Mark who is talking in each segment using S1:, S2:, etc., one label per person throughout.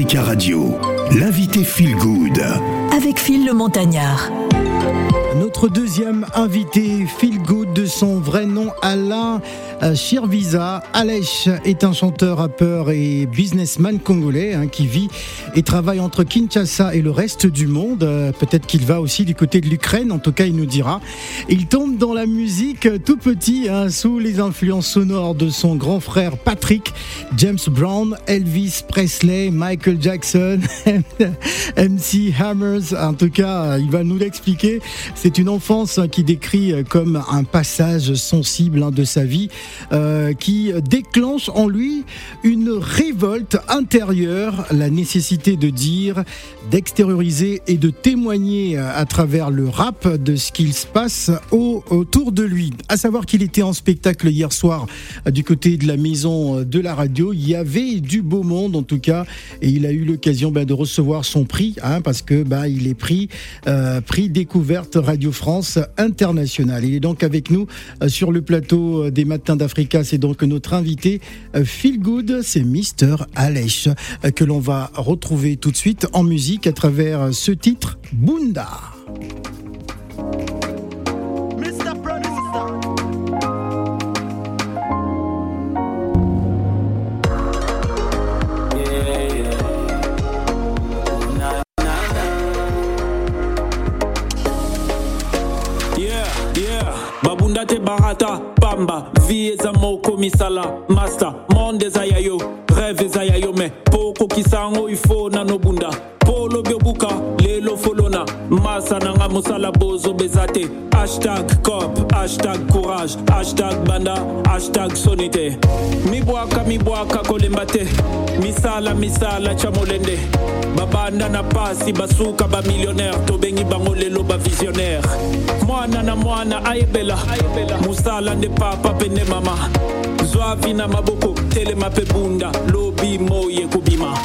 S1: Africa Radio, l'invité Feel Good.
S2: Avec Phil le Montagnard.
S3: Notre deuxième invité, Feel Good, de son vrai nom Alain Shirvisa. Alech est un chanteur, rappeur et businessman congolais hein, qui vit et travaille entre Kinshasa et le reste du monde. Euh, Peut-être qu'il va aussi du côté de l'Ukraine, en tout cas il nous dira. Il tombe dans la musique tout petit, hein, sous les influences sonores de son grand frère Patrick, James Brown, Elvis Presley, Michael Jackson, MC Hammers. En tout cas, il va nous l'expliquer. C'est une enfance hein, qui décrit comme un passage sensible hein, de sa vie euh, qui déclenche en lui une révolte intérieure, la nécessité de dire, d'extérioriser et de témoigner à travers le rap de ce qu'il se passe au- autour de lui. À savoir qu'il était en spectacle hier soir euh, du côté de la maison euh, de la radio. Il y avait du beau monde en tout cas et il a eu l'occasion ben, de recevoir son prix hein, parce que ben, il est euh, prix découverte Radio France internationale. Il est donc avec nous sur le plateau des Matins d'Africa. C'est donc notre invité euh, Feel Good, c'est Mister Alech euh, que l'on va retrouver tout de suite en musique à travers euh, ce titre Bunda.
S4: Yeah, yeah. Babunda te barata, pamba, vie eza moko misala, master, monde eza ya yo, rêve eza ya yo, me poko kisango ifo nano masa nanga musala bozo bezate. Hashtag cop, hashtag courage, hashtag banda, hashtag sonite. Mibwaka, mibwaka kolembate, misala, misala chamolende. Babanda na pasi, basuka, ba millionnaire, tobengi bango lelo ba visionnaire. mwana na mwana ayebela mosala nde papa mpe nde mama zwavi na maboko telema mpe bunda lobi moye kobima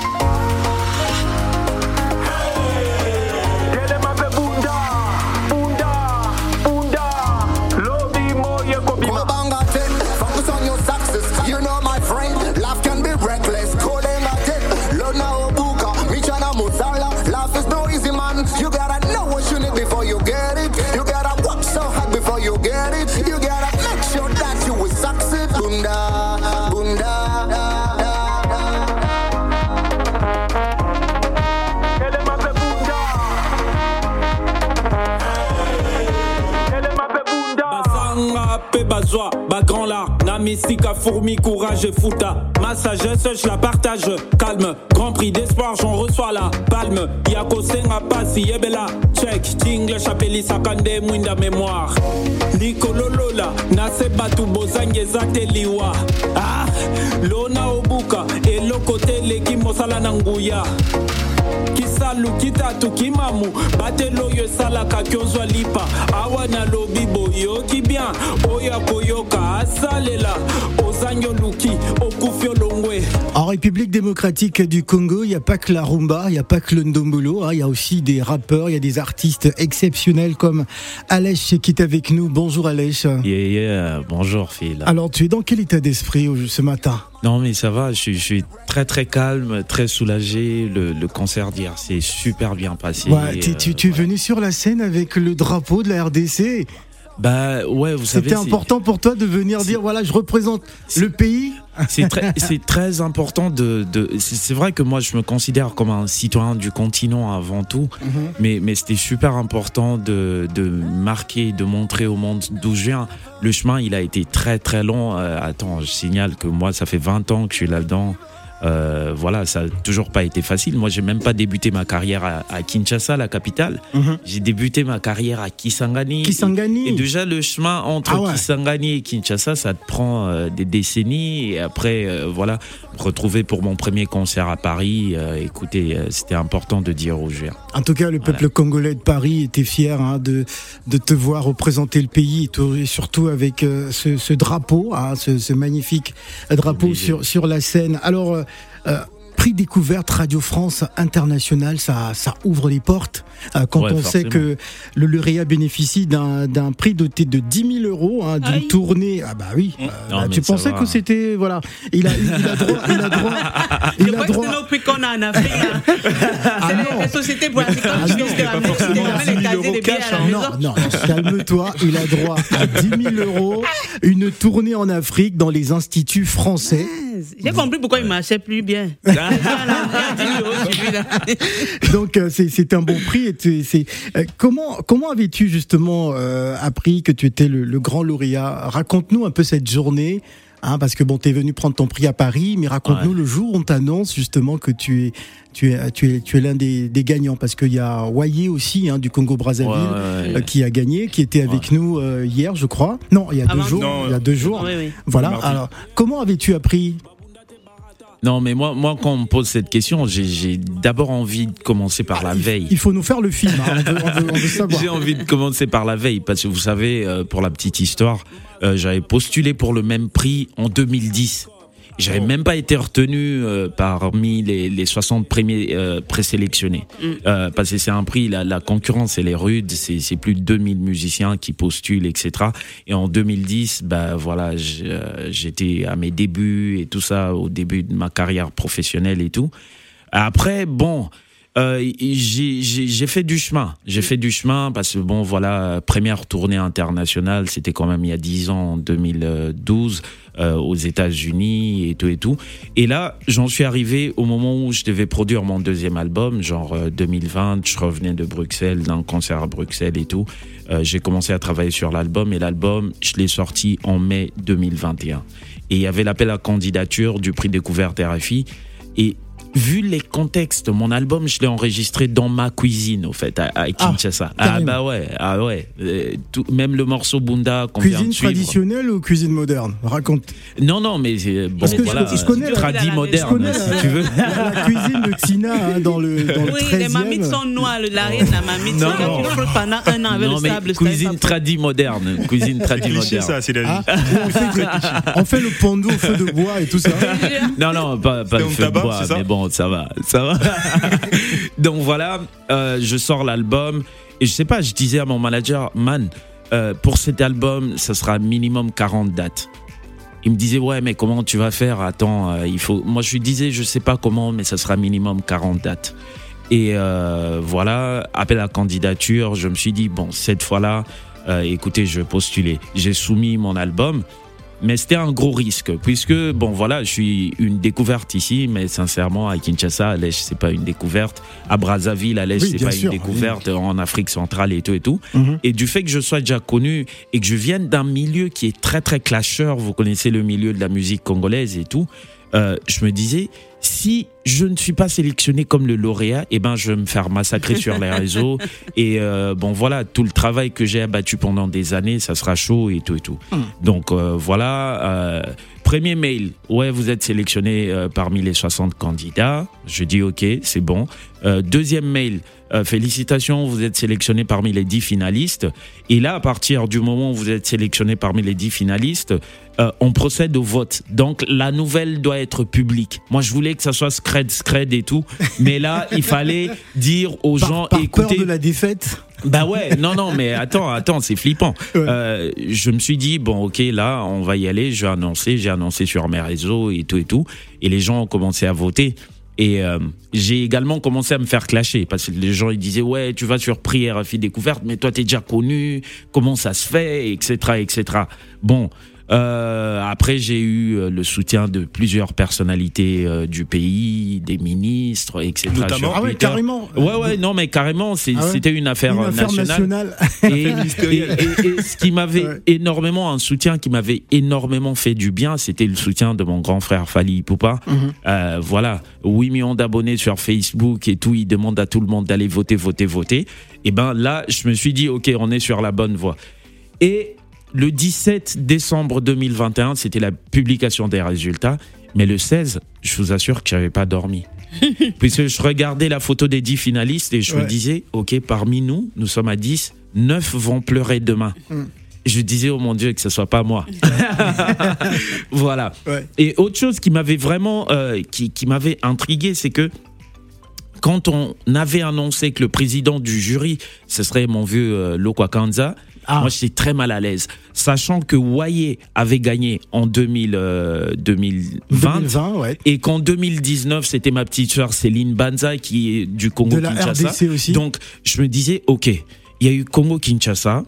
S4: bazanga mpe bazwa bagrand lard. Na misika fourmi courage et futa ma sagesse je la partage. Calme grand prix d'espoir j'en reçois la palme. Ya kosenga pasi yebela. Check tingle apelisaka nde mwinda mémoire. Likololola na se bato bozangi eza te liwa. Ah, lona obuka eloko te eleki mosala na nguya kisalu kitatu kimamu. Batelo oyo esalaka kyozwa lipa. Awa nalobi boyoki bien. Oyo akoyoka asalela
S3: En République démocratique du Congo, il n'y a pas que la rumba, il n'y a pas que le ndombolo, hein, il y a aussi des rappeurs, il y a des artistes exceptionnels comme Alech qui est avec nous. Bonjour Alech.
S5: Yeah, yeah, bonjour Phil.
S3: Alors tu es dans quel état d'esprit ce matin?
S5: Non mais ça va, je suis, je suis très très calme, très soulagé. Le, le concert d'hier s'est super bien passé.
S3: Ouais, tu, tu-
S5: Euh,
S3: tu es venu sur la scène avec le drapeau de la RDC.
S5: Bah ouais, vous savez,
S3: C'était important pour toi de venir dire voilà, je représente le pays.
S5: c'est très, c'est très important de. de c'est vrai que moi je me considère comme un citoyen du continent avant tout,
S3: Mhm.
S5: mais, mais c'était super important de, de marquer, de montrer au monde d'où je viens. Le chemin, il a été très très long. Euh, attends, je signale que moi, ça fait 20 ans que je suis là-dedans. Euh, voilà, ça a toujours pas été facile. Moi, j'ai même pas débuté ma carrière à, à Kinshasa, la capitale.
S3: Mhm.
S5: J'ai débuté ma carrière à Kisangani.
S3: Kisangani.
S5: Et déjà, le chemin entre
S3: Ah ouais.
S5: Kisangani et Kinshasa, ça te prend euh, des décennies. Et après, euh, voilà, me retrouver pour mon premier concert à Paris. écoutez, c'était important de dire aux gens.
S3: En tout cas, le peuple congolais de Paris était fier hein, de, de te voir représenter le pays et, tout- et surtout avec ce, ce drapeau, hein, ce, ce magnifique drapeau sur, sur la scène. Alors, euh, euh, prix découverte Radio France International, ça, ça ouvre les portes. Euh, quand
S5: Ouais,
S3: on sait
S5: forcément.
S3: que le lauréat bénéficie d'un prix doté de 10 000 euros, hein, d'une
S6: Aïe.
S3: tournée. Ah bah oui. euh,
S5: Non,
S3: bah, tu pensais
S5: va.
S3: que c'était voilà. Il a, il a droit. Il a droit.
S6: Je
S3: Il a
S6: crois que
S3: droit.
S6: prix qu'on a en Afrique. là. C'est les- les sociétés pour la
S3: Ah non, pas
S6: forcément la
S3: Non, non, non, calme-toi. Il a droit à 10 000 euros, une tournée en Afrique dans les instituts français.
S6: J'ai compris pourquoi il marchait plus bien. Voilà, il y a 10 000 euros sur lui, là.
S3: Donc euh, c'est un bon prix. Et c'est euh, comment comment avais-tu justement euh, appris que tu étais le, le grand lauréat? Raconte-nous un peu cette journée. Hein, parce que bon, tu es venu prendre ton prix à Paris, mais raconte-nous le jour où on t'annonce justement que tu es, tu es, tu es, tu es l'un des, des gagnants. Parce qu'il y a Waye aussi hein, du Congo Brazzaville
S5: Ouais, ouais, ouais.
S3: euh, qui a gagné, qui était avec nous euh, hier, je crois. Non, il y a deux
S6: Avant-
S3: jours.
S7: Non,
S3: il y a deux jours.
S6: Oui, oui.
S3: Voilà. Alors, comment avais-tu appris?
S5: Non, mais moi, moi, quand on me pose cette question, j'ai- d'abord envie de commencer par la
S3: il,
S5: veille.
S3: il faut nous faire le film. hein, on, veut, on veut- on veut savoir.
S5: J'ai envie de commencer par la veille parce que vous savez, euh, pour la petite histoire, euh, j'avais postulé pour le même prix en 2010. J'avais même pas été retenu euh, parmi les, les 60 premiers euh, présélectionnés. Euh, parce que c'est un prix, la, la concurrence elle est rude, c'est c'est plus de 2000 musiciens qui postulent, etc. Et en 2010, bah voilà, euh, j'étais à mes débuts et tout ça, au début de ma carrière professionnelle et tout. Après, bon, euh, j'ai fait du chemin. J'ai fait du chemin parce que, bon, voilà, première tournée internationale, c'était quand même il y a 10 ans, en 2012, euh, aux États-Unis et tout et tout. Et là, j'en suis arrivé au moment où je devais produire mon deuxième album, genre euh, 2020. Je revenais de Bruxelles, d'un concert à Bruxelles et tout. Euh, j'ai commencé à travailler sur l'album et l'album, je l'ai sorti en mai 2021. Et il y avait l'appel à candidature du prix découverte RFI. Et vu les contextes, mon album, je l'ai enregistré dans ma cuisine, au fait, à, à Kinshasa. Ah, bah ouais, ah ouais. Euh, tout- même le morceau Bunda qu'on vient
S3: Cuisine
S5: suivre.
S3: traditionnelle ou cuisine moderne? Raconte.
S5: Non, non, mais c'est bon,
S3: Parce que je-
S5: voilà,
S3: je connais la-
S5: tradi
S6: je
S5: moderne,
S3: connais
S5: si
S3: la-
S5: tu veux.
S3: La, la cuisine de Tina hein, dans le, dans le
S6: Oui,
S3: 13e.
S6: les mamites sont noires, le l'arrière de la mamite.
S5: Non.
S6: flottes pendant un an avec
S5: Non,
S6: le
S5: mais
S6: sable.
S5: cuisine
S6: ça, ça-
S5: tradi moderne, cuisine tradi
S7: Cliché,
S5: moderne.
S7: ça, c'est la vie.
S3: Ah, on, fait, le pando au feu de bois et tout ça.
S5: Non, non, pas, pas le feu de bois, mais bon, ça va, ça va. Donc voilà, euh, je sors l'album et je sais pas, je disais à mon manager, man, euh, pour cet album, ça sera minimum 40 dates. Il me disait, ouais, mais comment tu vas faire? Attends, euh, il faut. Moi, je lui disais, je sais pas comment, mais ça sera minimum 40 dates. Et voilà, appel à candidature, je me suis dit, bon, cette fois-là, écoutez, je vais postuler. J'ai soumis mon album. Mais c'était un gros risque, puisque, bon, voilà, je suis une découverte ici, mais sincèrement, à Kinshasa, à l'Est, c'est pas une découverte. À Brazzaville, à l'Est,
S3: Oui,
S5: c'est pas
S3: sûr,
S5: une découverte. En Afrique centrale et tout et tout.
S3: Mhm.
S5: Et du fait que je sois déjà connu et que je vienne d'un milieu qui est très, très clasheur, vous connaissez le milieu de la musique congolaise et tout, euh, je me disais, si je ne suis pas sélectionné comme le lauréat, eh ben, je vais me faire massacrer sur les réseaux. Et euh, bon, voilà, tout le travail que j'ai abattu pendant des années, ça sera chaud et tout et tout. Donc euh, voilà. euh, Premier mail, ouais, vous êtes sélectionné parmi les 60 candidats. Je dis ok, c'est bon. Deuxième mail, félicitations, vous êtes sélectionné parmi les 10 finalistes. Et là, à partir du moment où vous êtes sélectionné parmi les 10 finalistes, on procède au vote. Donc la nouvelle doit être publique. Moi, je voulais que ça soit scred, scred et tout, mais là, il fallait dire aux
S3: Par,
S5: gens,
S3: par
S5: écoutez,
S3: peur de la défaite.
S5: bah ouais, non, non, mais attends, attends, c'est flippant.
S3: Ouais.
S5: Euh, je me suis dit, bon, ok, là, on va y aller, je vais annoncer, j'ai annoncé sur mes réseaux et tout et tout, et les gens ont commencé à voter. Et euh, j'ai également commencé à me faire clasher parce que les gens ils disaient ouais tu vas sur Prix RFI découverte mais toi t'es déjà connu comment ça se fait etc etc bon euh, après j'ai eu euh, le soutien de plusieurs personnalités euh, du pays des ministres etc
S7: Notamment-
S3: Ah ouais, carrément.
S5: ouais ouais non mais carrément
S3: Ah ouais
S5: c'était une affaire,
S3: Une affaire
S5: nationale
S3: nationale.
S5: et, et- et- et ce qui m'avait
S3: Ouais.
S5: énormément, un soutien qui m'avait énormément fait du bien, c'était le soutien de mon grand frère Fali Poupa.
S3: Mhm.
S5: Euh, voilà, 8 millions d'abonnés sur Facebook et tout, il demande à tout le monde d'aller voter, voter, voter. Et ben là, je me suis dit, ok, on est sur la bonne voie. Et le 17 décembre 2021, c'était la publication des résultats. Mais le 16, je vous assure que j'avais pas dormi. Puisque je regardais la photo des 10 finalistes et je me disais, OK, parmi nous, nous sommes à 10, 9 vont pleurer demain.
S3: Mm.
S5: je disais oh mon Dieu que ce soit pas moi. voilà.
S3: Ouais.
S5: Et autre chose qui m'avait vraiment, euh, qui, qui m'avait intrigué, c'est que quand on avait annoncé que le président du jury, ce serait mon vieux euh, Lokwa Kanza,
S3: Ah.
S5: moi j'étais très mal à l'aise, sachant que Waye avait gagné en 2000, euh, 2020.
S3: 2020, ouais.
S5: Et qu'en 2019, c'était ma petite sœur Céline Banza qui est du Congo
S3: De la
S5: Kinshasa.
S3: RDC aussi.
S5: Donc je me disais, ok, il y a eu Congo Kinshasa.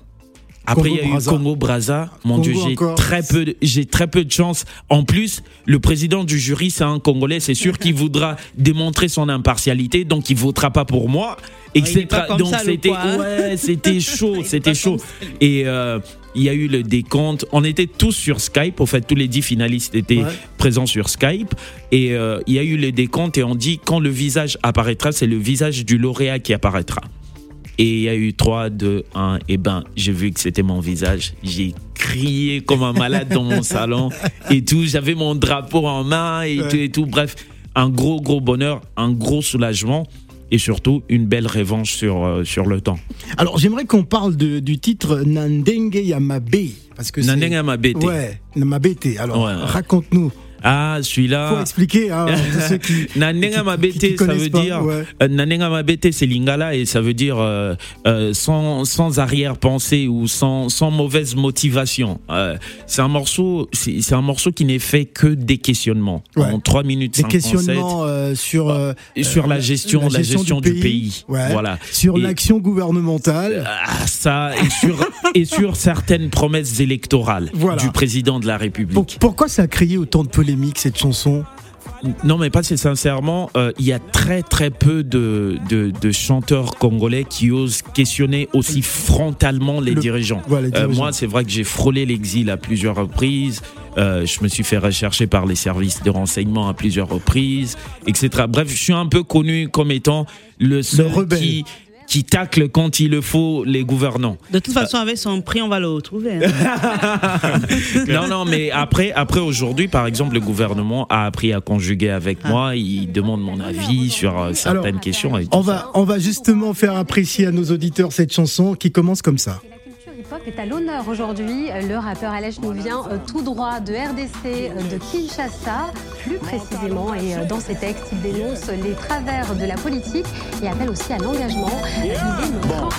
S5: Après, il y a eu
S3: Congo-Brazza.
S5: Congo Brazza. Mon Dieu, j'ai très peu, de- j'ai très peu de chance. En plus, le président du jury, c'est un Congolais. C'est sûr qu'il voudra démontrer son impartialité, donc il votera pas pour moi,
S6: est
S5: etc. donc c'était,
S6: hein.
S5: ouais, c'était chaud, c'était chaud. Et euh, il y a eu le décompte. On était tous sur Skype. En fait, tous les dix finalistes étaient
S3: Ouais.
S5: présents sur Skype. Et euh, il y a eu le décompte et on dit quand le visage apparaîtra, c'est le visage du lauréat qui apparaîtra. Et il y a eu 3, 2, 1. Et ben, j'ai vu que c'était mon visage. J'ai crié comme un malade dans mon salon et tout. J'avais mon drapeau en main et
S3: Ouais.
S5: tout et tout. Bref, un gros, gros bonheur, un gros soulagement et surtout une belle revanche sur, euh, sur le temps.
S3: Alors j'aimerais qu'on parle de- du titre Nandenge Yamabe. Parce que c'est-
S5: Nandenga Mabete.
S3: Ouais. Alors
S5: Ouais, ouais.
S3: raconte-nous.
S5: Ah,
S3: Faut
S5: celui-là.
S3: expliquer hein, pour ceux qui.
S5: Nanenga
S3: qui-
S5: Mabete,
S3: qui
S5: ça veut
S3: pas,
S5: dire.
S3: ouais.
S5: euh, Nanenga Mabete, c'est lingala et ça veut dire euh, euh, sans, sans arrière-pensée ou sans, sans mauvaise motivation. Euh, c'est un morceau, c'est un morceau qui n'est fait que des questionnements.
S3: Ouais.
S5: En 3 minutes
S3: Des
S5: 57.
S3: questionnements sur
S5: Et sur la gestion, la gestion, du, pays.
S3: Ouais.
S5: Voilà.
S3: sur l'action gouvernementale.
S5: Ah, ça et sur, et sur certaines promesses électorales
S3: Voilà.
S5: du président de la République.
S3: Pour- pourquoi ça a créé autant de polémiques? Cette chanson
S5: Non, mais pas sincèrement, euh, il y a très très peu de, de, de chanteurs congolais qui osent questionner aussi frontalement les
S3: Le-
S5: dirigeants.
S3: voilà, les
S5: Euh,
S3: dirigeants.
S5: moi, c'est vrai que j'ai frôlé l'exil à plusieurs reprises. Euh, je me suis fait rechercher par les services de renseignement à plusieurs reprises, etc. Bref, je suis un peu connu comme étant le seul
S3: rebelle.
S5: qui qui tacle quand il le faut les gouvernants.
S6: De toute façon, avec son prix, on va le retrouver. hein.
S5: non, non, mais après, après aujourd'hui, par exemple, le gouvernement a appris à conjuguer avec
S3: Ah.
S5: moi. Il demande mon avis sur euh, certaines
S3: Alors,
S5: questions. Et
S3: on
S5: ça.
S3: va, on va justement faire apprécier à nos auditeurs cette chanson qui commence comme ça.
S7: La culture hip-hop est à l'honneur aujourd'hui. Le rappeur Alej nous vient euh, tout droit de RDC, euh, de Kinshasa, plus précisément. Et euh, dans ses textes, il dénonce les travers de la politique et appelle aussi à l'engagement.
S4: Bon,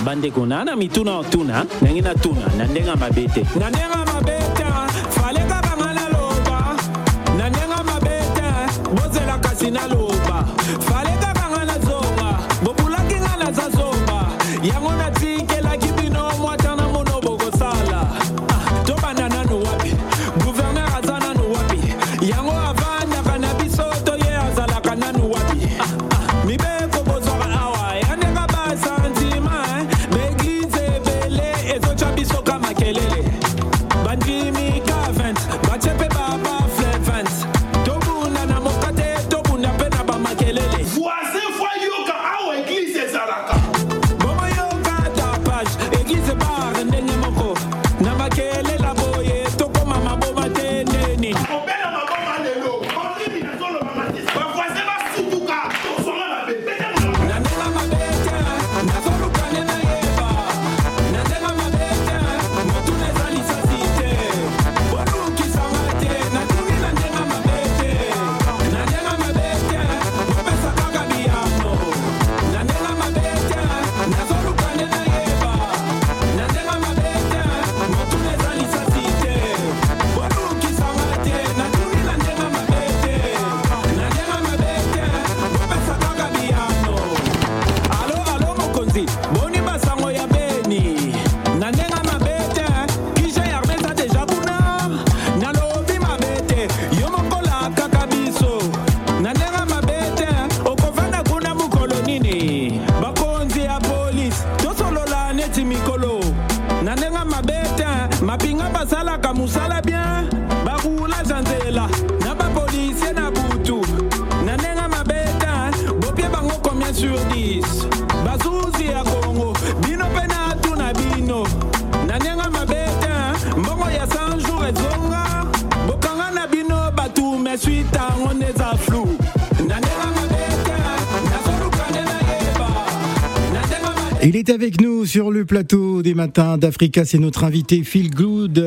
S3: Est avec nous sur le plateau des matins d'Africa. C'est notre invité Phil Good,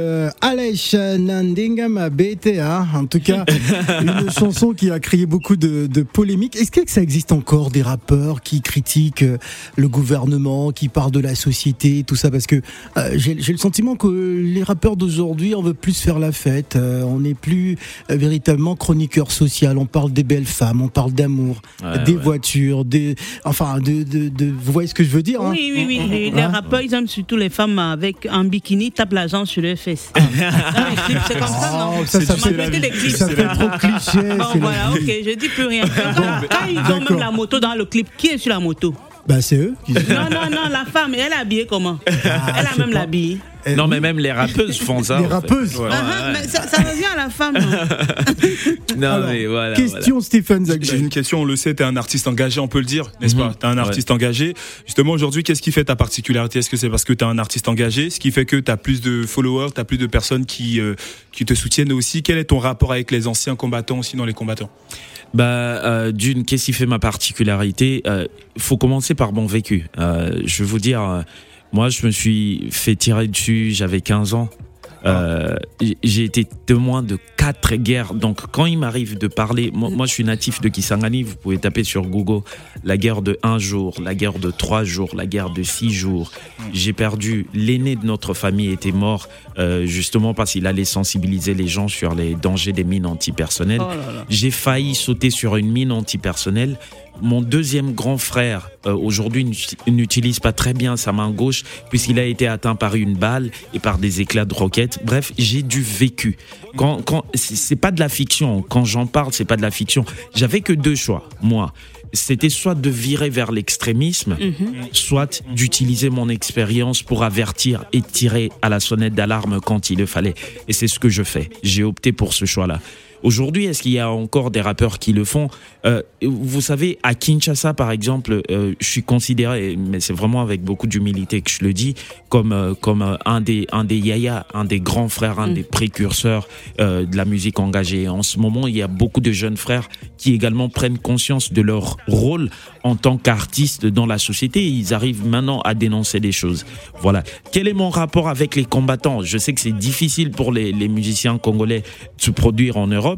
S3: Alesh Nandingam BTA. En tout cas, une chanson qui a créé beaucoup de, de polémiques. Est-ce que ça existe encore des rappeurs qui critiquent euh, le gouvernement, qui parlent de la société, tout ça? Parce que euh, j'ai le sentiment que les rappeurs d'aujourd'hui, on veut plus faire la fête. euh, on n'est plus euh, véritablement chroniqueur social. On parle des belles femmes, on parle d'amour,
S5: Ouais,
S3: des
S5: ouais.
S3: voitures, des, enfin, de, de, de- vous voyez ce que je veux dire hein?
S6: Oui, oui, oui. Les, les
S3: Hein?
S6: rappeurs, ils aiment surtout les femmes avec un bikini, tapent l'argent sur leurs fesses. C'est comme ça, non
S3: Oh, ça, ça fait, ça fait trop cliché.
S6: Bon, voilà, ok, je dis plus rien. Quand, ils ont même la moto dans le clip, qui est sur la moto?
S3: Bah, c'est eux. qui-
S6: Non, non, non, la femme, elle est habillée comment? Elle
S3: Ah, je
S6: a même.
S3: Eh,
S5: Non, mais même les rappeuses font ça.
S3: Les rappeuses.
S5: Ouais,
S6: Ah, ah,
S5: ouais.
S6: mais ça, ça revient à la femme. non
S5: Non,
S3: Alors,
S5: mais voilà.
S3: Question Stéphane
S8: J'ai
S3: Zagbe.
S8: une question, on le sait, tu es un artiste engagé, on peut le dire, n'est-ce
S5: Mhm.
S8: pas? Tu es un artiste engagé. Justement, aujourd'hui, qu'est-ce qui fait ta particularité? Est-ce que c'est parce que tu es un artiste engagé? Ce qui fait que tu as plus de followers, tu as plus de personnes qui, euh, qui te soutiennent aussi. Quel est ton rapport avec les anciens combattants aussi dans les combattants?
S5: Bah, euh, d'une, qu'est-ce qui fait ma particularité? Euh, faut commencer par mon vécu. Euh, je vais vous dire, euh, moi, je me suis fait tirer dessus, j'avais 15 ans. Euh, j'ai été témoin de quatre guerres. Donc, quand il m'arrive de parler, moi, moi, je suis natif de Kisangani. Vous pouvez taper sur Google la guerre de un jour, la guerre de trois jours, la guerre de six jours. J'ai perdu l'aîné de notre famille était mort euh, justement parce qu'il allait sensibiliser les gens sur les dangers des mines antipersonnelles.
S6: Oh.
S5: J'ai failli sauter sur une mine antipersonnelle. Mon deuxième grand frère, euh, aujourd'hui, n'ut- n'utilise pas très bien sa main gauche puisqu'il a été atteint par une balle et par des éclats de roquettes. Bref, j'ai du vécu. Quand, quand, c'est pas de la fiction. Quand j'en parle, c'est pas de la fiction. J'avais que deux choix, moi. C'était soit de virer vers l'extrémisme, soit d'utiliser mon expérience pour avertir et tirer à la sonnette d'alarme quand il le fallait. Et c'est ce que je fais. J'ai opté pour ce choix-là. Aujourd'hui, est-ce qu'il y a encore des rappeurs qui le font Euh, Vous savez, à Kinshasa, par exemple, euh, je suis considéré, mais c'est vraiment avec beaucoup d'humilité que je le dis, comme euh, comme euh, un des un des yaya, un des grands frères, un des précurseurs euh, de la musique engagée. En ce moment, il y a beaucoup de jeunes frères qui également prennent conscience de leur rôle en tant qu'artistes dans la société. Ils arrivent maintenant à dénoncer des choses. Voilà. Quel est mon rapport avec les combattants? Je sais que c'est difficile pour les, les musiciens congolais de se produire en Europe.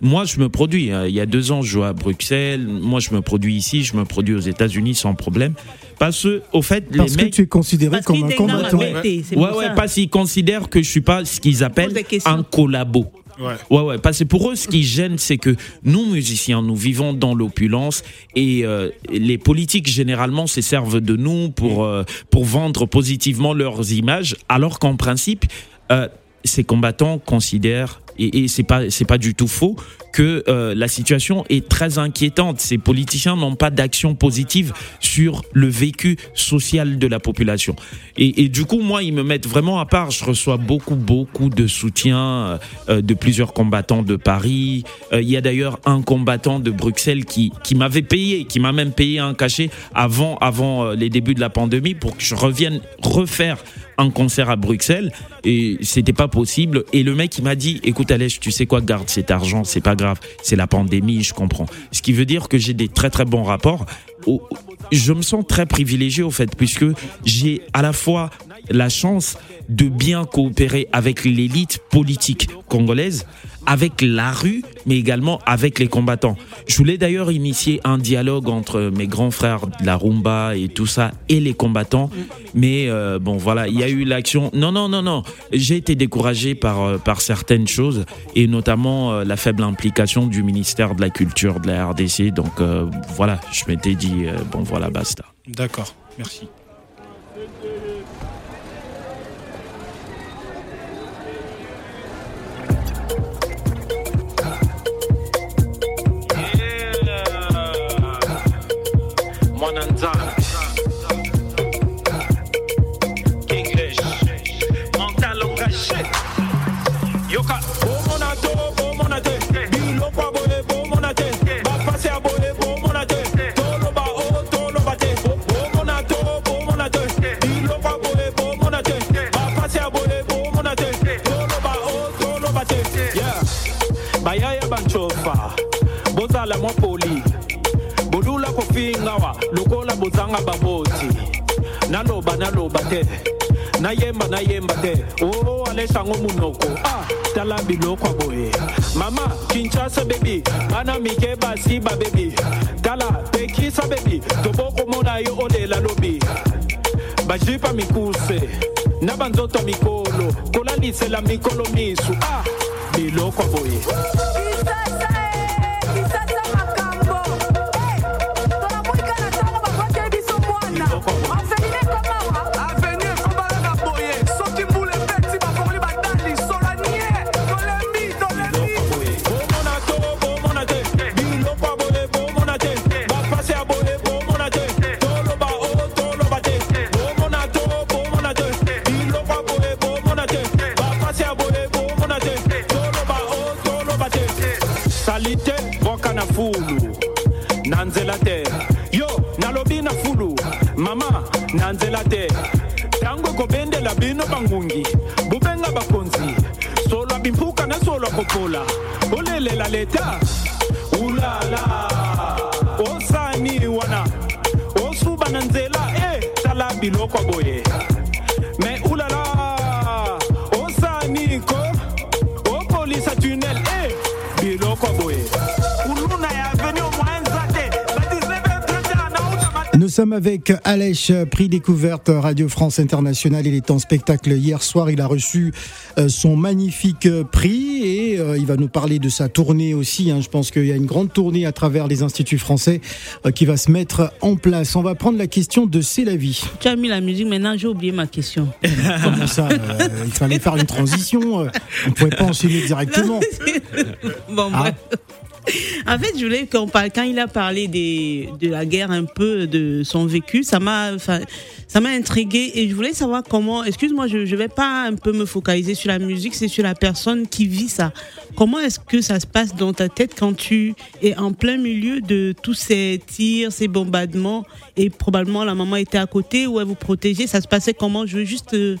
S5: Moi, je me produis. hein. Il y a deux ans, je jouais à Bruxelles. Moi, je me produis ici. Je me produis aux États-Unis sans problème. Parce que, au fait,
S3: Parce
S5: les
S3: que
S5: mecs.
S3: tu es considéré
S6: Parce
S3: comme un combattant.
S5: Ouais, ouais, parce qu'ils considèrent que je suis pas ce qu'ils appellent un collabo.
S8: Ouais.
S5: Ouais, ouais, parce que pour eux, ce qui gêne, c'est que nous, musiciens, nous vivons dans l'opulence et euh, les politiques, généralement, se servent de nous pour, euh, pour vendre positivement leurs images, alors qu'en principe, euh, ces combattants considèrent, et, et c'est pas, c'est pas du tout faux, que euh, la situation est très inquiétante. Ces politiciens n'ont pas d'action positive sur le vécu social de la population. Et, du coup, moi, ils me mettent vraiment à part. Je reçois beaucoup, beaucoup de soutien euh, de plusieurs combattants de Paris. Euh, Il y a d'ailleurs un combattant de Bruxelles qui, qui m'avait payé, qui m'a même payé un cachet avant, avant les débuts de la pandémie pour que je revienne refaire un concert à Bruxelles et c'était pas possible et le mec il m'a dit écoute Tu sais quoi garde cet argent c'est pas grave c'est la pandémie je comprends. Ce qui veut dire que j'ai des très très bons rapports. Je me sens très privilégié au fait puisque j'ai à la fois la chance de bien coopérer avec l'élite politique congolaise avec la rue, mais également avec les combattants. Je voulais d'ailleurs initier un dialogue entre mes grands frères de la rumba et tout ça et les combattants, mais euh, bon voilà, il y a eu l'action. Non non non non, j'ai été découragé par euh, par certaines choses et notamment euh, la faible implication du ministère de la Culture de la RDC. Donc voilà, je m'étais dit bon voilà basta.
S8: D'accord, merci.
S4: Bozala mo poli. bolula kofinga wa lokola bozanga baboti naloba naloba te nayemba nayemba te o alesango munoko ah tala biloko ya boye. Mama kinshasa bebi bana mike basi babebi tala pekisa bebi tobokomona yo olela lobi. Bajipa mikuse na banzoto mikolo. Kolalisela mikolo misu ah biloko ya boye nzela te ntango ekobendela bino bangungi. Bobenga bakonzi. Solwa bimpuka na solwa kopola. Olelela leta. Ulala. Osani wana. Osuba na nzela e tala biloko boye
S3: sommes avec Alèche, prix découverte Radio France Internationale. Il est en spectacle hier soir. Il a reçu euh, son magnifique euh, prix et euh, il va nous parler de sa tournée aussi. hein. Je pense qu'il y a une grande tournée à travers les instituts français qui va se mettre en place. On va prendre la question de C'est la vie.
S6: Tu as mis la musique, maintenant j'ai oublié ma question.
S3: Comment ça euh, Il fallait faire une transition. On ne pouvait pas enchaîner directement.
S6: bon,
S3: Ah.
S6: En fait, je voulais qu'on parle, quand il a parlé de la guerre, un peu de son vécu, ça m'a, ça m'a intrigué et je voulais savoir comment, excuse-moi, je, je vais pas un peu me focaliser sur la musique, c'est sur la personne qui vit ça. Comment est-ce que ça se passe dans ta tête quand tu es en plein milieu de tous ces tirs, ces bombardements et probablement la maman était à côté ou elle vous protégeait, ça se passait comment? Je veux juste euh,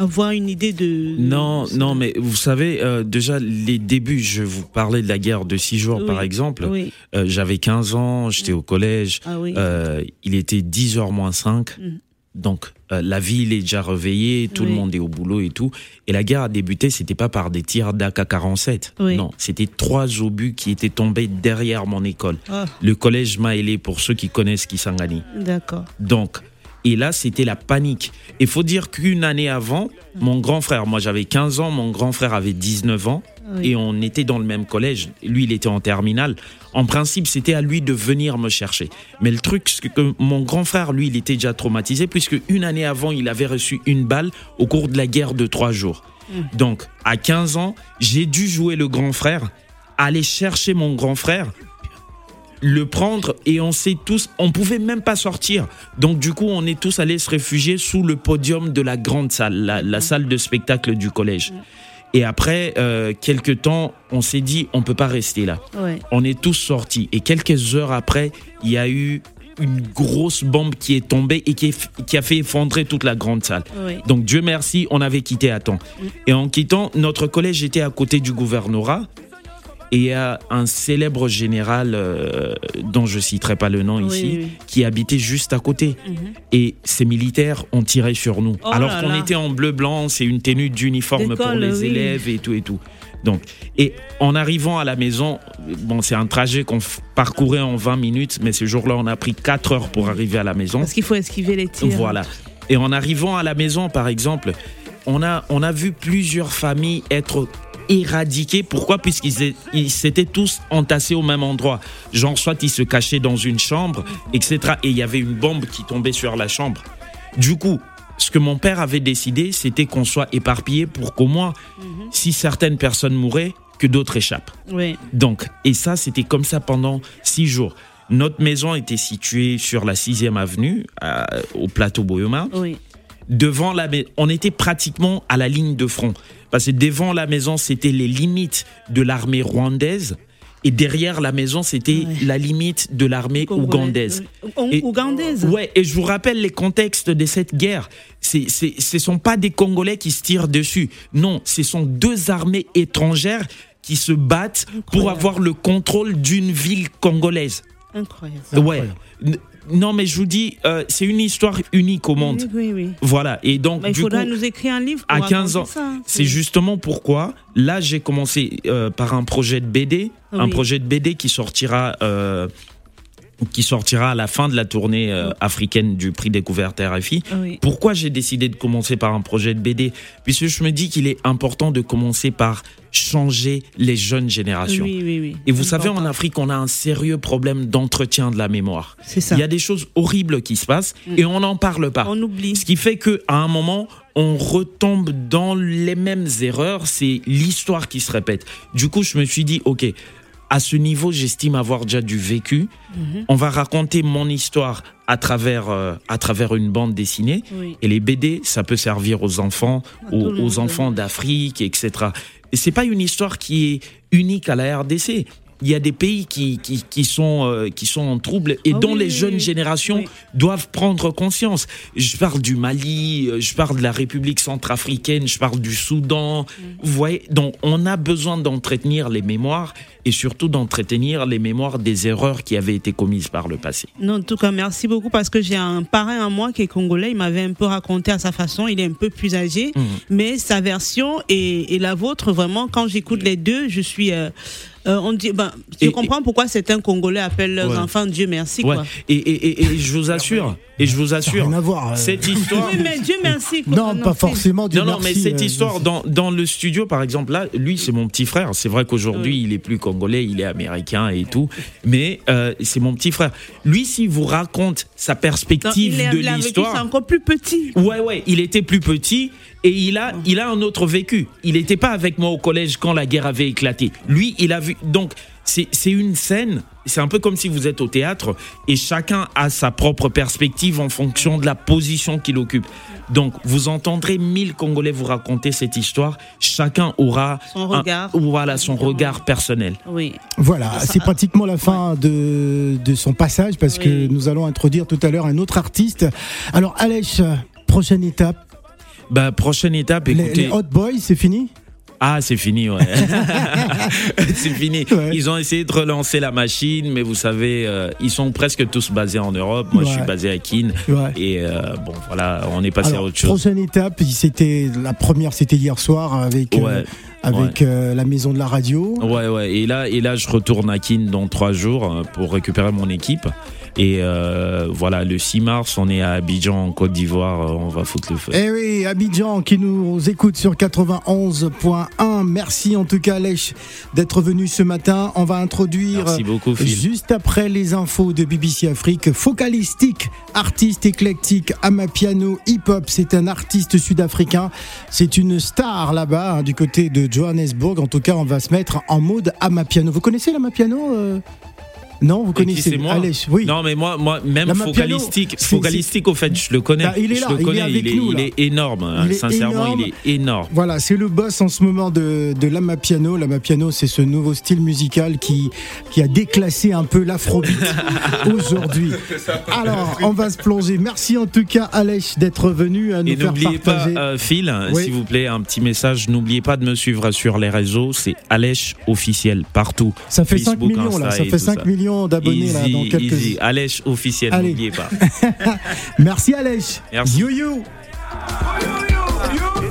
S6: avoir une idée de.
S5: Non, non, mais vous savez, euh, déjà, les débuts, je vous parlais de la guerre de six jours,
S6: Oui,
S5: par exemple.
S6: oui.
S5: Euh, J'avais 15 ans, j'étais au collège.
S6: Ah oui.
S5: Euh, il était 10h moins 5.
S6: Mhm.
S5: Donc, la ville est déjà réveillée, tout le monde est au boulot et tout. Et la guerre a débuté, c'était pas par des tirs d'AK-47.
S6: Oui.
S5: Non, c'était trois obus qui étaient tombés derrière mon école.
S6: Ah,
S5: Le collège Maélé, pour ceux qui connaissent Kisangani.
S6: d'accord.
S5: Donc, et là, c'était la panique. Il faut dire qu'une année avant, mon grand frère, moi j'avais 15 ans, mon grand frère avait 19 ans,
S6: Oui.
S5: et on était dans le même collège. Lui, il était en terminale. En principe, c'était à lui de venir me chercher. Mais le truc, c'est que mon grand frère, lui, il était déjà traumatisé, puisque une année avant, il avait reçu une balle au cours de la guerre de trois jours. Donc, à 15 ans, j'ai dû jouer le grand frère, aller chercher mon grand frère, le prendre et on sait tous, on pouvait même pas sortir. Donc du coup, on est tous allés se réfugier sous le podium de la grande salle, la, la salle de spectacle du collège. Et après euh, quelques temps, on s'est dit, on peut pas rester là.
S6: Ouais.
S5: On est tous sortis. Et quelques heures après, il y a eu une grosse bombe qui est tombée et qui, est- qui a fait effondrer toute la grande salle. Donc Dieu merci, on avait quitté à temps. Et en quittant, notre collège était à côté du gouvernorat. Et il y a un célèbre général, euh, dont je citerai pas le nom
S6: Oui,
S5: ici,
S6: oui.
S5: qui habitait juste à côté.
S6: Mhm.
S5: Et ces militaires ont tiré sur nous.
S6: Oh
S5: Alors qu'on était en bleu-blanc, c'est une tenue d'uniforme pour les
S6: oui.
S5: élèves et tout et tout. Donc, et en arrivant à la maison, bon, c'est un trajet qu'on parcourait en 20 minutes, mais ce jour-là, on a pris 4 heures pour arriver à la maison.
S6: Parce qu'il faut esquiver les tirs.
S5: Voilà. Et en arrivant à la maison, par exemple, on a, on a vu plusieurs familles être éradiquées. Pourquoi Puisqu'ils s'étaient tous entassés au même endroit. Genre, soit ils se cachaient dans une chambre, etc. Et il y avait une bombe qui tombait sur la chambre. Du coup, ce que mon père avait décidé, c'était qu'on soit éparpillés pour qu'au moins, si certaines personnes mouraient, que d'autres échappent.
S6: Oui.
S5: Donc, et ça, c'était comme ça pendant six jours. Notre maison était située sur la 6e avenue, à- au plateau Boyoma.
S6: Oui.
S5: Devant la on était pratiquement à la ligne de front. Parce que devant la maison, c'était les limites de l'armée rwandaise. Et derrière la maison, c'était
S6: Ouais.
S5: la limite de l'armée ougandaise.
S6: Ou-
S5: Et-
S6: Ougandaise.
S5: Ouais, et je vous rappelle les contextes de cette guerre. Ce sont pas des Congolais qui se tirent dessus. Non, ce sont deux armées étrangères qui se battent pour
S6: Incroyable.
S5: avoir le contrôle d'une ville congolaise.
S6: Incroyable.
S5: Ouais. N- non, mais je vous dis, euh, c'est une histoire unique au monde.
S6: Oui, oui, oui.
S5: Voilà. Et donc,
S6: il
S5: du
S6: faudra
S5: coup,
S6: nous écrire un livre. Pour
S5: à 15 ans,
S6: ça.
S5: c'est justement pourquoi là j'ai commencé euh, par un projet de BD, un projet de BD qui sortira. euh, qui sortira à la fin de la tournée euh, africaine du prix découverte RFI.
S6: Oui.
S5: Pourquoi j'ai décidé de commencer par un projet de BD Puisque je me dis qu'il est important de commencer par changer les jeunes générations.
S6: Oui, oui, oui.
S5: Et vous savez, en. Afrique, on a un sérieux problème d'entretien de la mémoire.
S6: Ça.
S5: Il y a des choses horribles qui se passent et on n'en parle pas.
S6: On oublie.
S5: Ce qui fait qu'à un moment, on retombe dans les mêmes erreurs. C'est l'histoire qui se répète. Du coup, je me suis dit, OK, à ce niveau, j'estime avoir déjà du vécu.
S6: Mhm.
S5: On va raconter mon histoire à travers, euh, à travers une bande dessinée.
S6: Oui.
S5: Et les BD, ça peut servir aux enfants, aux, enfants d'Afrique, etc. Et c'est pas une histoire qui est unique à la RDC. Il y a des pays qui, qui, qui sont, euh, qui sont en trouble et
S6: Ah
S5: dont
S6: oui,
S5: les jeunes générations
S6: Oui.
S5: doivent prendre conscience. Je parle du Mali, euh, je parle de la République centrafricaine, je parle du Soudan. Vous voyez, donc on a besoin d'entretenir les mémoires et surtout d'entretenir les mémoires des erreurs qui avaient été commises par le passé.
S6: Non, en tout cas, merci beaucoup parce que j'ai un parrain à moi qui est congolais. Il m'avait un peu raconté à sa façon. Il est un peu plus âgé,
S5: Mhm.
S6: mais sa version et, et la vôtre, vraiment, quand j'écoute les deux, je suis. euh, euh, on dit, ben, je
S5: Et-
S6: comprends pourquoi certains Congolais appellent leurs
S5: Ouais.
S6: enfants Dieu merci.
S5: Ouais.
S6: Quoi.
S5: Et, et, et, et je vous assure, et je vous assure,
S3: rien à voir. euh.
S5: cette histoire.
S6: Oui, mais Dieu merci. quoi.
S3: Non, pas forcément. Dieu
S5: Non, non, mais
S3: merci,
S5: cette
S3: euh,
S5: histoire, dans, dans le studio, par exemple, là, lui, c'est mon petit frère. C'est vrai qu'aujourd'hui,
S6: Oui.
S5: il est plus congolais, il est américain et tout. Mais euh, c'est mon petit frère. Lui, s'il vous raconte sa
S6: Non,
S5: perspective
S6: il est-
S5: de
S6: vécu, c'est
S5: l'histoire.
S6: encore plus petit.
S5: Ouais, ouais, il était plus petit et il a, il a un autre vécu. Il n'était pas avec moi au collège quand la guerre avait éclaté. Lui, il a vu. Donc, c'est une scène, c'est un peu comme si vous êtes au théâtre et chacun a sa propre perspective en fonction de la position qu'il occupe. Donc, vous entendrez mille Congolais vous raconter cette histoire. Chacun aura
S6: Son
S5: un-
S6: regard.
S5: voilà, son regard personnel.
S6: Oui.
S3: Voilà, c'est pratiquement la fin de, de son passage parce que nous allons introduire tout à l'heure un autre artiste. Alors, Alèche, prochaine étape.
S5: Bah, prochaine étape, écoutez.
S3: les Hot Boys, c'est fini?
S5: Ah, c'est fini, ouais. c'est fini.
S3: Ouais.
S5: Ils ont essayé de relancer la machine, mais vous savez, euh, ils sont presque tous basés en Europe. Moi, je suis basé à Keene.
S3: Ouais.
S5: Et euh, bon, voilà, on est passé
S3: Alors,
S5: à autre chose.
S3: prochaine étape, c'était la première, c'était hier soir avec euh, avec la maison de la radio.
S5: Ouais, ouais. Et là, et là, je retourne à Keene dans trois jours pour récupérer mon équipe. Et euh, voilà, le 6 mars, on est à Abidjan, en Côte d'Ivoire. euh, On va foutre le feu.
S3: Eh oui, Abidjan qui nous écoute sur 91.1. Merci en tout cas, Alèche, d'être venu ce matin. On va introduire
S5: Merci beaucoup, Phil.
S3: juste après les infos de BBC Afrique, Focalistique, artiste éclectique, amapiano, hip-hop. C'est un artiste sud-africain. C'est une star là-bas, hein, du côté de Johannesburg. En tout cas, on va se mettre en mode amapiano. Vous connaissez l'amapiano euh? Non, vous connaissez
S5: moi
S3: Alèche, oui.
S5: Non, mais moi, moi même
S3: La
S5: focalistique, focalistique, au fait, je le connais.
S3: Bah, il est
S5: je
S3: là,
S5: le
S3: il est
S5: connais.
S3: avec
S5: il, est,
S3: nous,
S5: il est énorme. hein.
S3: Il est
S5: Sincèrement,
S3: énorme.
S5: il est énorme.
S3: Voilà, c'est le boss en ce moment de, de l'Amapiano. L'Amapiano, c'est ce nouveau style musical qui, qui a déclassé un peu l'afrobeat aujourd'hui. Alors, on va se plonger. Merci en tout cas, Alèche, d'être venu à nous
S5: Et
S3: faire
S5: n'oubliez pas, euh, Phil,
S3: Oui.
S5: s'il vous plaît, un petit message. N'oubliez pas de me suivre sur les réseaux. C'est Alèche officiel partout.
S3: ça fait 5
S5: Facebook,
S3: millions, là. Ça fait
S5: tout
S3: 5
S5: ça.
S3: millions d'abonnés, là, dans quelques
S5: easy. Alèche officiel,
S3: Allez.
S5: n'oubliez pas.
S3: Merci, Alèche.
S5: Merci.
S3: You, you.
S1: You, you, you.